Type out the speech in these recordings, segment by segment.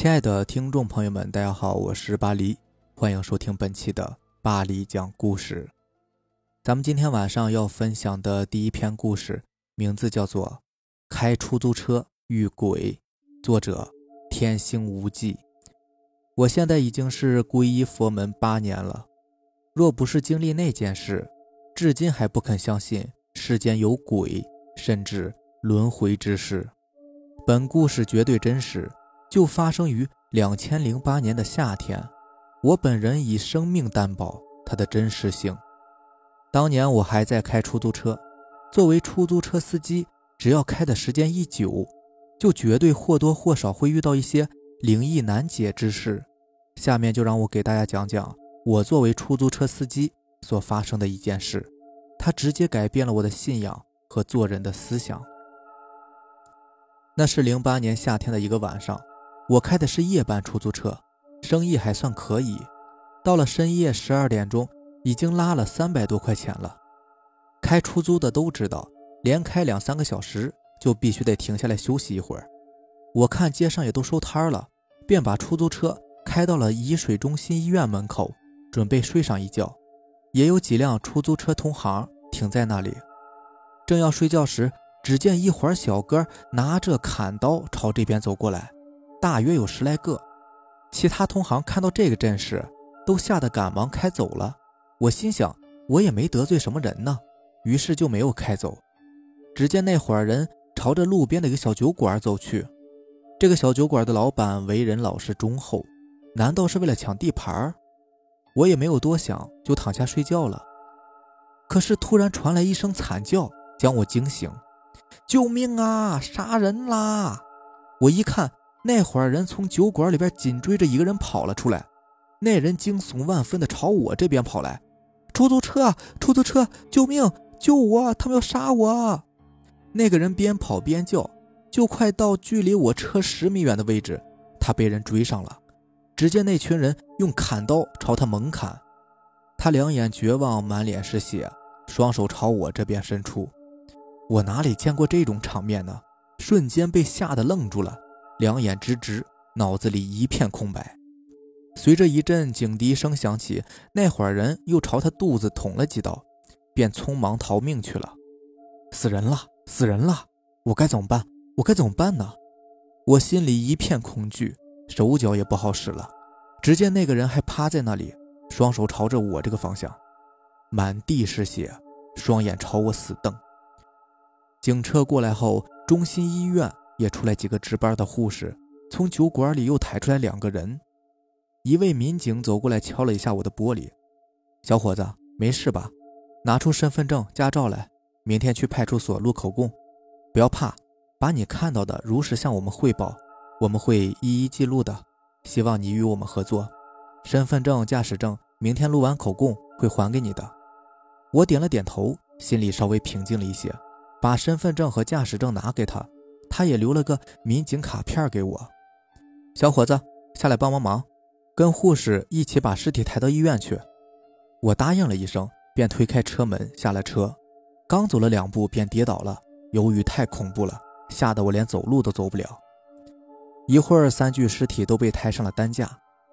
亲爱的听众朋友们，大家好，我是巴黎，欢迎收听本期的巴黎讲故事。咱们今天晚上要分享的第一篇故事，名字叫做《开出租车遇鬼》，作者天星无忌。我现在已经是皈依佛门八年了，若不是经历那件事，至今还不肯相信世间有鬼，甚至轮回之事。本故事绝对真实。就发生于两千零八年的夏天，我本人以生命担保它的真实性。当年我还在开出租车，作为出租车司机，只要开的时间一久，就绝对或多或少会遇到一些灵异难解之事。下面就让我给大家讲讲我作为出租车司机所发生的一件事，它直接改变了我的信仰和做人的思想。那是零八年夏天的一个晚上。我开的是夜班出租车，生意还算可以。到了深夜十二点钟，已经拉了三百多块钱了。开出租的都知道，连开两三个小时就必须得停下来休息一会儿。我看街上也都收摊了，便把出租车开到了沂水中心医院门口，准备睡上一觉。也有几辆出租车同行停在那里。正要睡觉时，只见一伙小哥拿着砍刀朝这边走过来。大约有十来个，其他同行看到这个阵势，都吓得赶忙开走了。我心想，我也没得罪什么人呢，于是就没有开走。只见那伙人朝着路边的一个小酒馆走去。这个小酒馆的老板为人老实忠厚，难道是为了抢地盘？我也没有多想，就躺下睡觉了。可是突然传来一声惨叫，将我惊醒：“救命啊！杀人啦！”我一看。那伙人从酒馆里边紧追着一个人跑了出来，那人惊悚万分的朝我这边跑来：“出租车，出租车，救命，救我！他们要杀我！”那个人边跑边叫，就快到距离我车十米远的位置，他被人追上了。只见那群人用砍刀朝他猛砍，他两眼绝望，满脸是血，双手朝我这边伸出。我哪里见过这种场面呢？瞬间被吓得愣住了。两眼直直，脑子里一片空白。随着一阵警笛声响起，那伙人又朝他肚子捅了几刀，便匆忙逃命去了。死人了，死人了！我该怎么办？我该怎么办呢？我心里一片恐惧，手脚也不好使了。只见那个人还趴在那里，双手朝着我这个方向，满地是血，双眼朝我死瞪。警车过来后，中心医院。也出来几个值班的护士，从酒馆里又抬出来两个人。一位民警走过来敲了一下我的玻璃：“小伙子，没事吧？拿出身份证、驾照来，明天去派出所录口供。不要怕，把你看到的如实向我们汇报，我们会一一记录的。希望你与我们合作。身份证、驾驶证，明天录完口供会还给你的。”我点了点头，心里稍微平静了一些，把身份证和驾驶证拿给他。他也留了个民警卡片给我，小伙子，下来帮帮忙，跟护士一起把尸体抬到医院去。我答应了一声，便推开车门下了车。刚走了两步，便跌倒了。由于太恐怖了，吓得我连走路都走不了。一会儿，三具尸体都被抬上了担架。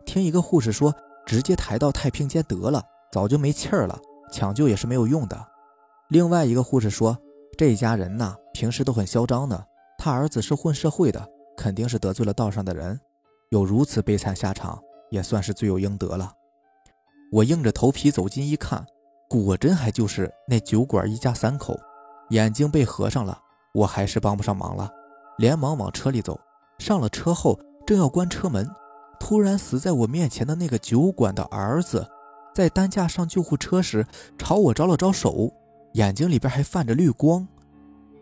听一个护士说，直接抬到太平间得了，早就没气儿了，抢救也是没有用的。另外一个护士说，这家人呐，平时都很嚣张的。他儿子是混社会的，肯定是得罪了道上的人，有如此悲惨下场，也算是罪有应得了。我硬着头皮走近一看，果真还就是那酒馆一家三口，眼睛被合上了。我还是帮不上忙了，连忙往车里走。上了车后，正要关车门，突然死在我面前的那个酒馆的儿子，在担架上救护车时朝我招了招手，眼睛里边还泛着绿光。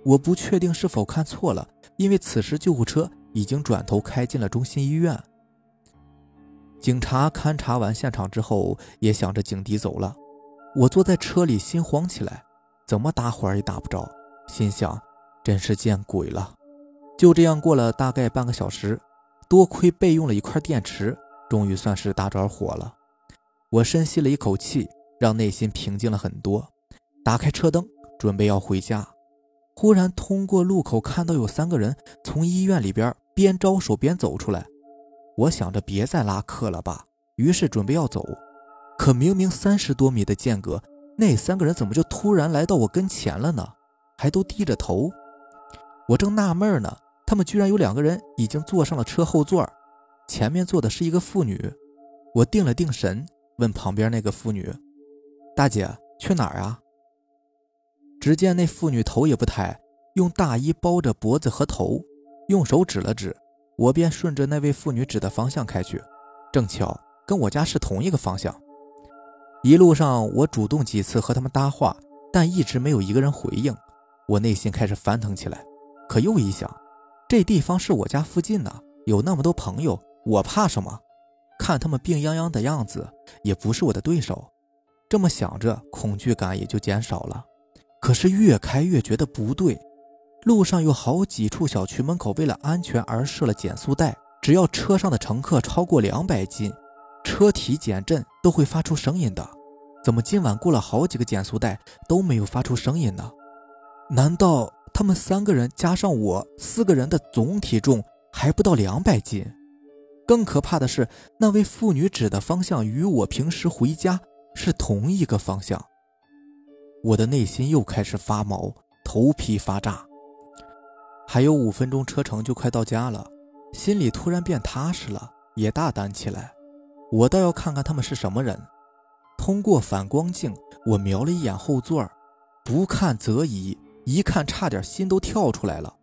我不确定是否看错了，因为此时救护车已经转头开进了中心医院。警察勘察完现场之后，也想着警笛走了。我坐在车里，心慌起来，怎么打火也打不着，心想真是见鬼了。就这样过了大概半个小时，多亏备用了一块电池，终于算是打着火了。我深吸了一口气，让内心平静了很多，打开车灯，准备要回家。忽然，通过路口看到有三个人从医院里边边招手边走出来，我想着别再拉客了吧，于是准备要走，可明明三十多米的间隔，那三个人怎么就突然来到我跟前了呢？还都低着头。我正纳闷呢，他们居然有两个人已经坐上了车后座，前面坐的是一个妇女。我定了定神，问旁边那个妇女：“大姐，去哪儿啊？”只见那妇女头也不抬，用大衣包着脖子和头，用手指了指。我便顺着那位妇女指的方向开去，正巧跟我家是同一个方向。一路上，我主动几次和他们搭话，但一直没有一个人回应。我内心开始翻腾起来，可又一想，这地方是我家附近呢，有那么多朋友，我怕什么？看他们病殃殃的样子，也不是我的对手。这么想着，恐惧感也就减少了。可是越开越觉得不对。路上有好几处小区门口，为了安全而设了减速带。只要车上的乘客超过两百斤，车体减震都会发出声音的。怎么今晚过了好几个减速带都没有发出声音呢？难道他们三个人加上我四个人的总体重还不到两百斤？更可怕的是，那位妇女指的方向与我平时回家是同一个方向。我的内心又开始发毛，头皮发炸。还有五分钟车程就快到家了，心里突然变踏实了，也大胆起来。我倒要看看他们是什么人。通过反光镜，我瞄了一眼后座，不看则已，一看差点心都跳出来了。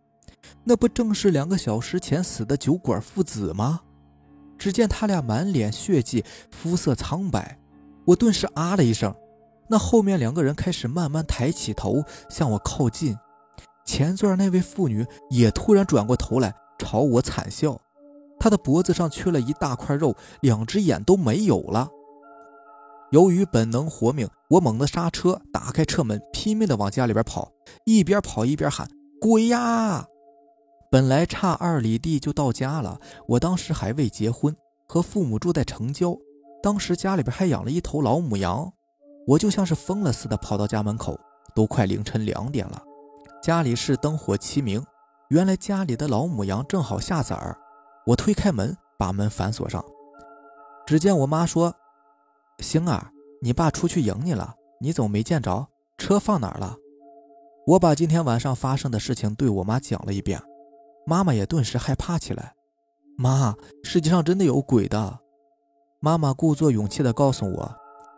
那不正是两个小时前死的酒馆父子吗？只见他俩满脸血迹，肤色苍白。我顿时啊了一声。那后面两个人开始慢慢抬起头向我靠近。前座那位妇女也突然转过头来朝我惨笑，她的脖子上缺了一大块肉，两只眼都没有了。由于本能活命，我猛地刹车，打开车门，拼命地往家里边跑，一边跑一边喊：“鬼呀！”本来差二里地就到家了，我当时还未结婚，和父母住在城郊，当时家里边还养了一头老母羊，我就像是疯了似的跑到家门口，都快凌晨两点了。家里是灯火齐明，原来家里的老母羊正好下崽儿。我推开门，把门反锁上。只见我妈说：“星儿，你爸出去迎你了，你怎么没见着？车放哪儿了？”我把今天晚上发生的事情对我妈讲了一遍，妈妈也顿时害怕起来。妈，世界上真的有鬼的。妈妈故作勇气地告诉我：“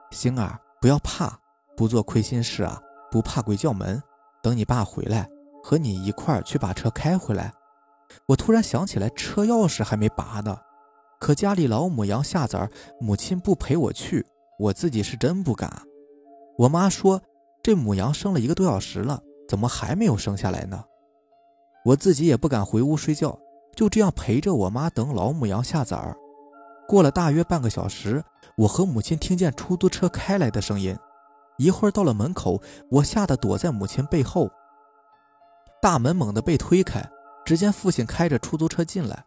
星儿，不要怕，不做亏心事啊，不怕鬼叫门。”等你爸回来，和你一块儿去把车开回来。我突然想起来，车钥匙还没拔呢。可家里老母羊下崽儿，母亲不陪我去，我自己是真不敢。我妈说，这母羊生了一个多小时了，怎么还没有生下来呢？我自己也不敢回屋睡觉，就这样陪着我妈等老母羊下崽儿。过了大约半个小时，我和母亲听见出租车开来的声音。一会儿到了门口，我吓得躲在母亲背后。大门猛地被推开，只见父亲开着出租车进来，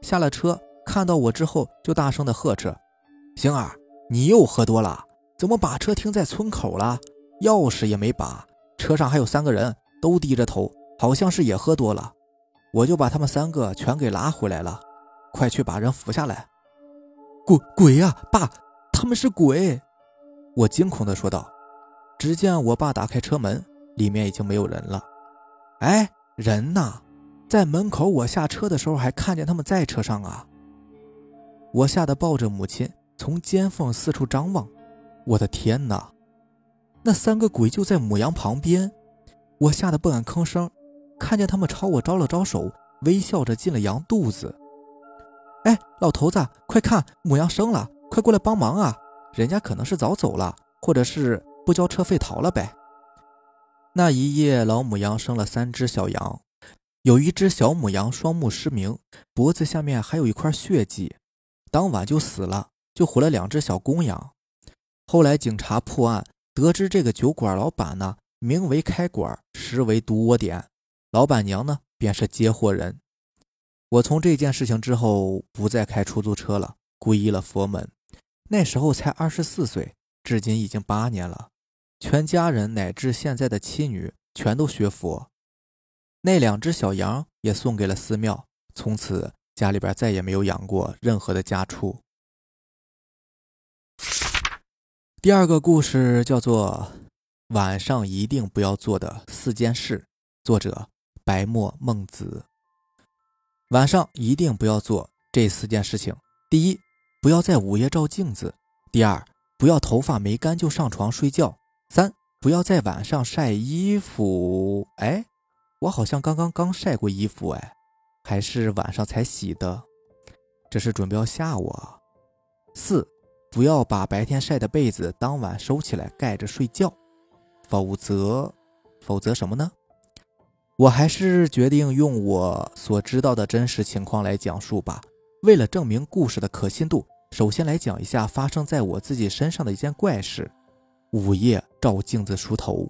下了车，看到我之后就大声的呵斥：“星儿，你又喝多了，怎么把车停在村口了？钥匙也没拔，车上还有三个人，都低着头，好像是也喝多了。我就把他们三个全给拉回来了，快去把人扶下来。”“鬼鬼呀，爸，他们是鬼！”我惊恐的说道。只见我爸打开车门，里面已经没有人了。哎，人呢？在门口。我下车的时候还看见他们在车上啊！我吓得抱着母亲，从尖缝四处张望。我的天哪！那三个鬼就在母羊旁边。我吓得不敢吭声。看见他们朝我招了招手，微笑着进了羊肚子。哎，老头子，快看，母羊生了，快过来帮忙啊！人家可能是早走了，或者是……不交车费逃了呗。那一夜，老母羊生了三只小羊，有一只小母羊双目失明，脖子下面还有一块血迹，当晚就死了，就活了两只小公羊。后来警察破案，得知这个酒馆老板呢，名为开馆，实为毒窝点，老板娘呢便是接货人。我从这件事情之后不再开出租车了，皈依了佛门，那时候才二十四岁，至今已经八年了。全家人乃至现在的妻女全都学佛，那两只小羊也送给了寺庙，从此家里边再也没有养过任何的家畜。第二个故事叫做“晚上一定不要做的四件事”，作者白墨孟子。晚上一定不要做这四件事情：第一，不要在午夜照镜子；第二，不要头发没干就上床睡觉；三，不要在晚上晒衣服。哎，我好像刚刚刚晒过衣服，哎，还是晚上才洗的，这是准备要吓我。四。不要把白天晒的被子当晚收起来盖着睡觉，否则，否则什么呢？我还是决定用我所知道的真实情况来讲述吧。为了证明故事的可信度，首先来讲一下发生在我自己身上的一件怪事：午夜照镜子梳头。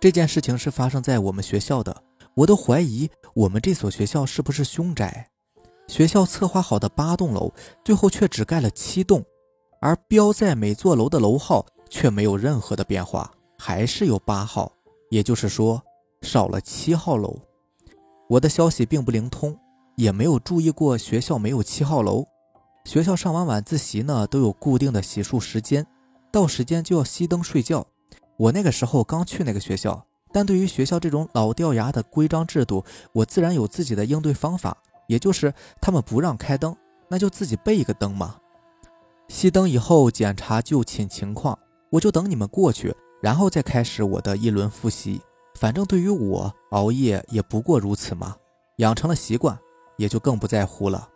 这件事情是发生在我们学校的，我都怀疑我们这所学校是不是凶宅。学校策划好的八栋楼，最后却只盖了七栋，而标在每座楼的楼号却没有任何的变化，还是有八号，也就是说少了七号楼。我的消息并不灵通，也没有注意过学校没有七号楼。学校上完晚自习呢，都有固定的洗漱时间，到时间就要熄灯睡觉。我那个时候刚去那个学校，但对于学校这种老掉牙的规章制度，我自然有自己的应对方法。也就是他们不让开灯，那就自己备一个灯嘛。熄灯以后检查就寝情况，我就等你们过去，然后再开始我的一轮复习。反正对于我熬夜也不过如此嘛，养成了习惯，也就更不在乎了。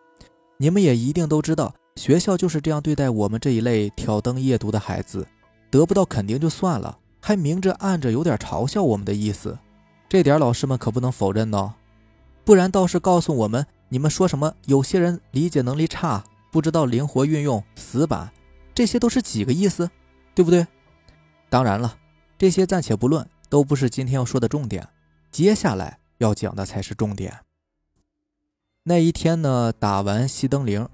你们也一定都知道，学校就是这样对待我们这一类挑灯夜读的孩子，得不到肯定就算了，还明着暗着有点嘲笑我们的意思，这点老师们可不能否认呢。不然倒是告诉我们。你们说什么？有些人理解能力差，不知道灵活运用死板，这些都是几个意思，对不对？当然了，这些暂且不论，都不是今天要说的重点。接下来要讲的才是重点。那一天呢，打完熄灯铃，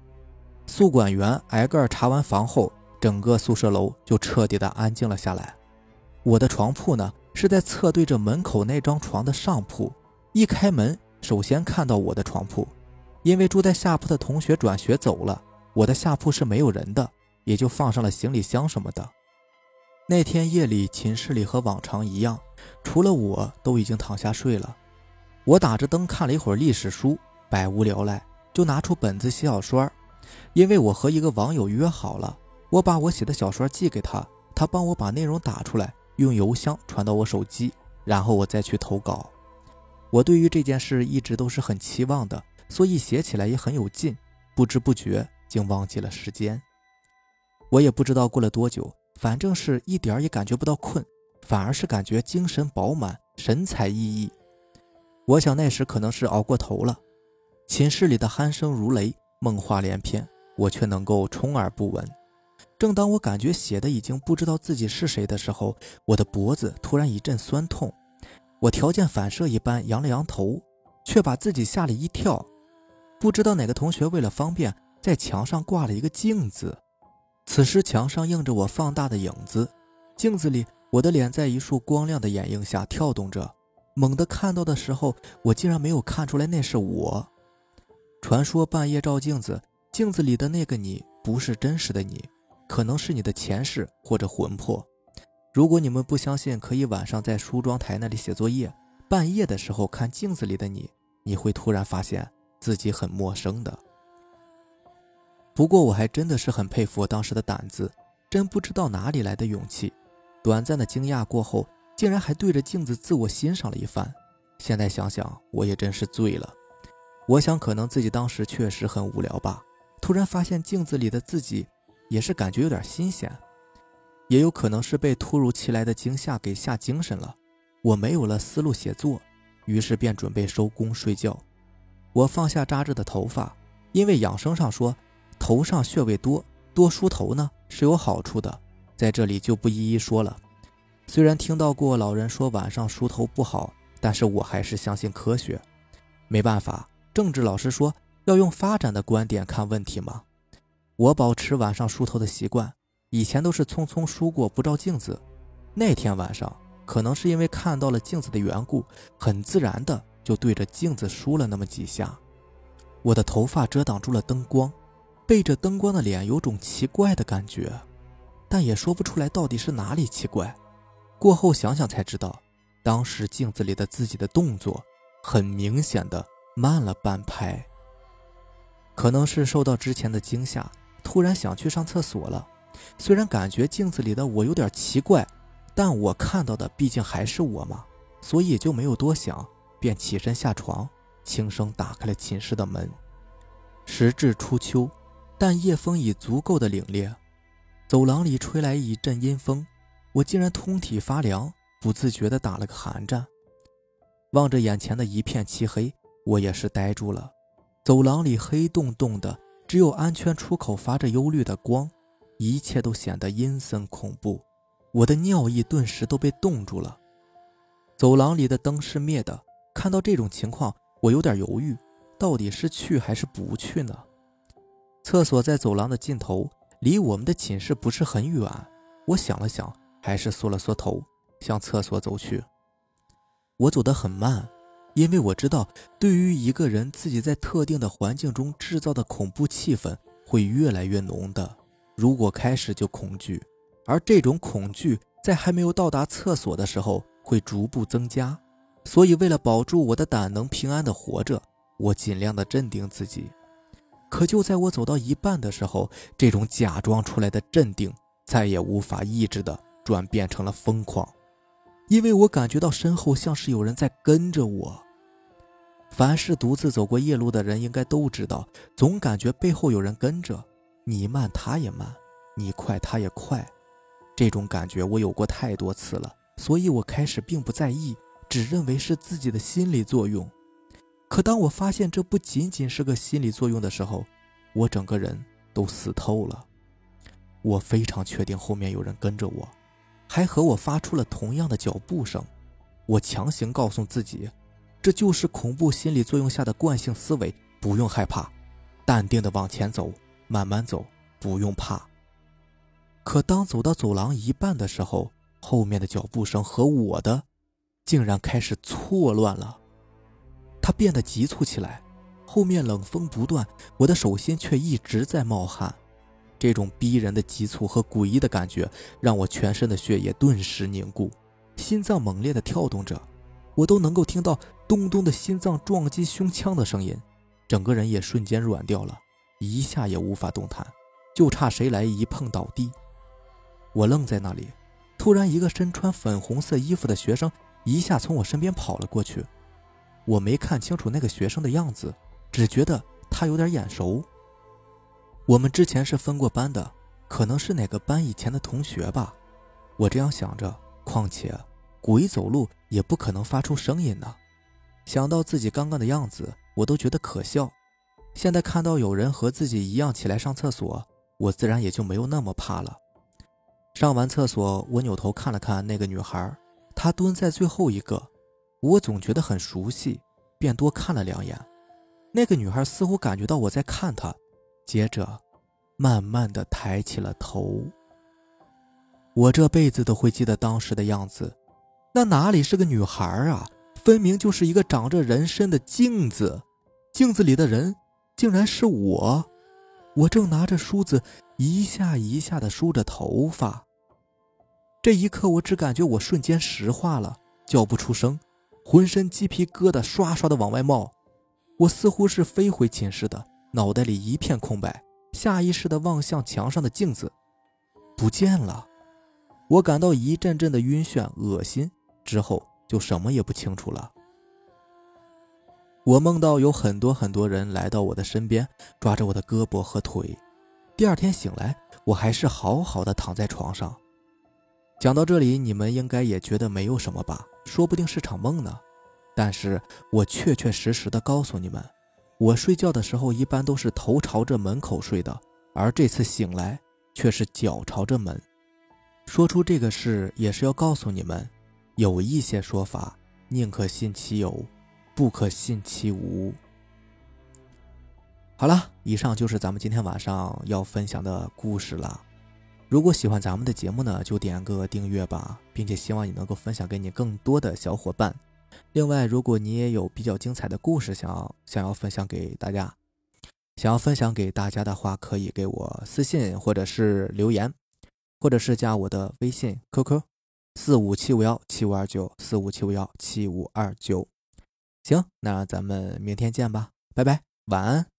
宿管员挨个查完房后，整个宿舍楼就彻底的安静了下来。我的床铺呢，是在侧对着门口那张床的上铺，一开门，首先看到我的床铺。因为住在下铺的同学转学走了，我的下铺是没有人的，也就放上了行李箱什么的。那天夜里，寝室里和往常一样，除了我都已经躺下睡了。我打着灯看了一会儿历史书，百无聊赖，就拿出本子写小说。因为我和一个网友约好了，我把我写的小说寄给他，他帮我把内容打出来，用邮箱传到我手机，然后我再去投稿。我对于这件事一直都是很期望的。所以写起来也很有劲，不知不觉竟忘记了时间。我也不知道过了多久，反正是一点也感觉不到困，反而是感觉精神饱满，神采奕奕。我想那时可能是熬过头了。寝室里的鼾声如雷，梦话连篇，我却能够充耳不闻。正当我感觉写的已经不知道自己是谁的时候，我的脖子突然一阵酸痛，我条件反射一般扬了扬头，却把自己吓了一跳。不知道哪个同学为了方便，在墙上挂了一个镜子。此时墙上映着我放大的影子，镜子里我的脸在一束光亮的掩映下跳动着。猛地看到的时候，我竟然没有看出来那是我。传说半夜照镜子，镜子里的那个你不是真实的你，可能是你的前世或者魂魄。如果你们不相信，可以晚上在梳妆台那里写作业，半夜的时候看镜子里的你，你会突然发现。自己很陌生的，不过我还真的是很佩服我当时的胆子，真不知道哪里来的勇气。短暂的惊讶过后，竟然还对着镜子自我欣赏了一番。现在想想，我也真是醉了。我想，可能自己当时确实很无聊吧。突然发现镜子里的自己，也是感觉有点新鲜。也有可能是被突如其来的惊吓给吓精神了，我没有了思路写作，于是便准备收工睡觉。我放下扎着的头发，因为养生上说，头上穴位多，多梳头呢是有好处的，在这里就不一一说了。虽然听到过老人说晚上梳头不好，但是我还是相信科学。没办法，政治老师说要用发展的观点看问题嘛。我保持晚上梳头的习惯，以前都是匆匆梳过不照镜子。那天晚上，可能是因为看到了镜子的缘故，很自然的。就对着镜子梳了那么几下，我的头发遮挡住了灯光，背着灯光的脸有种奇怪的感觉，但也说不出来到底是哪里奇怪。过后想想才知道，当时镜子里的自己的动作很明显的慢了半拍。可能是受到之前的惊吓，突然想去上厕所了。虽然感觉镜子里的我有点奇怪，但我看到的毕竟还是我嘛，所以就没有多想，便起身下床。轻声打开了寝室的门。时至初秋，但夜风已足够的凛冽，走廊里吹来一阵阴风，我竟然通体发凉，不自觉地打了个寒战。望着眼前的一片漆黑，我也是呆住了。走廊里黑洞洞的，只有安全出口发着幽绿的光，一切都显得阴森恐怖。我的尿意顿时都被冻住了。走廊里的灯是灭的，看到这种情况。我有点犹豫，到底是去还是不去呢？厕所在走廊的尽头，离我们的寝室不是很远。我想了想，还是缩了缩头，向厕所走去。我走得很慢，因为我知道，对于一个人，自己在特定的环境中制造的恐怖气氛会越来越浓的。如果开始就恐惧，而这种恐惧在还没有到达厕所的时候，会逐步增加。所以，为了保住我的胆能平安的活着，我尽量的镇定自己。可就在我走到一半的时候，这种假装出来的镇定再也无法抑制的转变成了疯狂，因为我感觉到身后像是有人在跟着我。凡是独自走过夜路的人应该都知道，总感觉背后有人跟着你，慢他也慢，你快他也快。这种感觉我有过太多次了，所以我开始并不在意。只认为是自己的心理作用，可当我发现这不仅仅是个心理作用的时候，我整个人都死透了。我非常确定后面有人跟着我，还和我发出了同样的脚步声。我强行告诉自己，这就是恐怖心理作用下的惯性思维，不用害怕，淡定的往前走，慢慢走，不用怕。可当走到走廊一半的时候，后面的脚步声和我的。竟然开始错乱了，它变得急促起来，后面冷风不断，我的手心却一直在冒汗。这种逼人的急促和诡异的感觉，让我全身的血液顿时凝固，心脏猛烈的跳动着，我都能够听到咚咚的心脏撞击胸腔的声音，整个人也瞬间软掉了，一下也无法动弹，就差谁来一碰倒地。我愣在那里，突然一个身穿粉红色衣服的学生。一下从我身边跑了过去，我没看清楚那个学生的样子，只觉得他有点眼熟。我们之前是分过班的，可能是哪个班以前的同学吧。我这样想着，况且鬼走路也不可能发出声音呢。想到自己刚刚的样子，我都觉得可笑。现在看到有人和自己一样起来上厕所，我自然也就没有那么怕了。上完厕所，我扭头看了看那个女孩。她蹲在最后一个，我总觉得很熟悉，便多看了两眼。那个女孩似乎感觉到我在看她，接着慢慢的抬起了头。我这辈子都会记得当时的样子，那哪里是个女孩啊，分明就是一个长着人身的镜子。镜子里的人竟然是我，我正拿着梳子一下一下的梳着头发。这一刻，我只感觉我瞬间石化了，叫不出声，浑身鸡皮疙瘩刷刷的往外冒。我似乎是飞回寝室的，脑袋里一片空白，下意识的望向墙上的镜子，不见了。我感到一阵阵的晕眩、恶心，之后就什么也不清楚了。我梦到有很多很多人来到我的身边，抓着我的胳膊和腿。第二天醒来，我还是好好的躺在床上。讲到这里，你们应该也觉得没有什么吧？说不定是场梦呢。但是我确确实实的告诉你们，我睡觉的时候一般都是头朝着门口睡的，而这次醒来却是脚朝着门。说出这个事也是要告诉你们，有一些说法宁可信其有，不可信其无。好了，以上就是咱们今天晚上要分享的故事了。如果喜欢咱们的节目呢，就点个订阅吧，并且希望你能够分享给你更多的小伙伴。另外，如果你也有比较精彩的故事想要想要分享给大家，想要分享给大家的话，可以给我私信或者是留言，或者是加我的微信 QQ 四五七五幺七五二九四五七五幺七五二九。行，那咱们明天见吧，拜拜，晚安。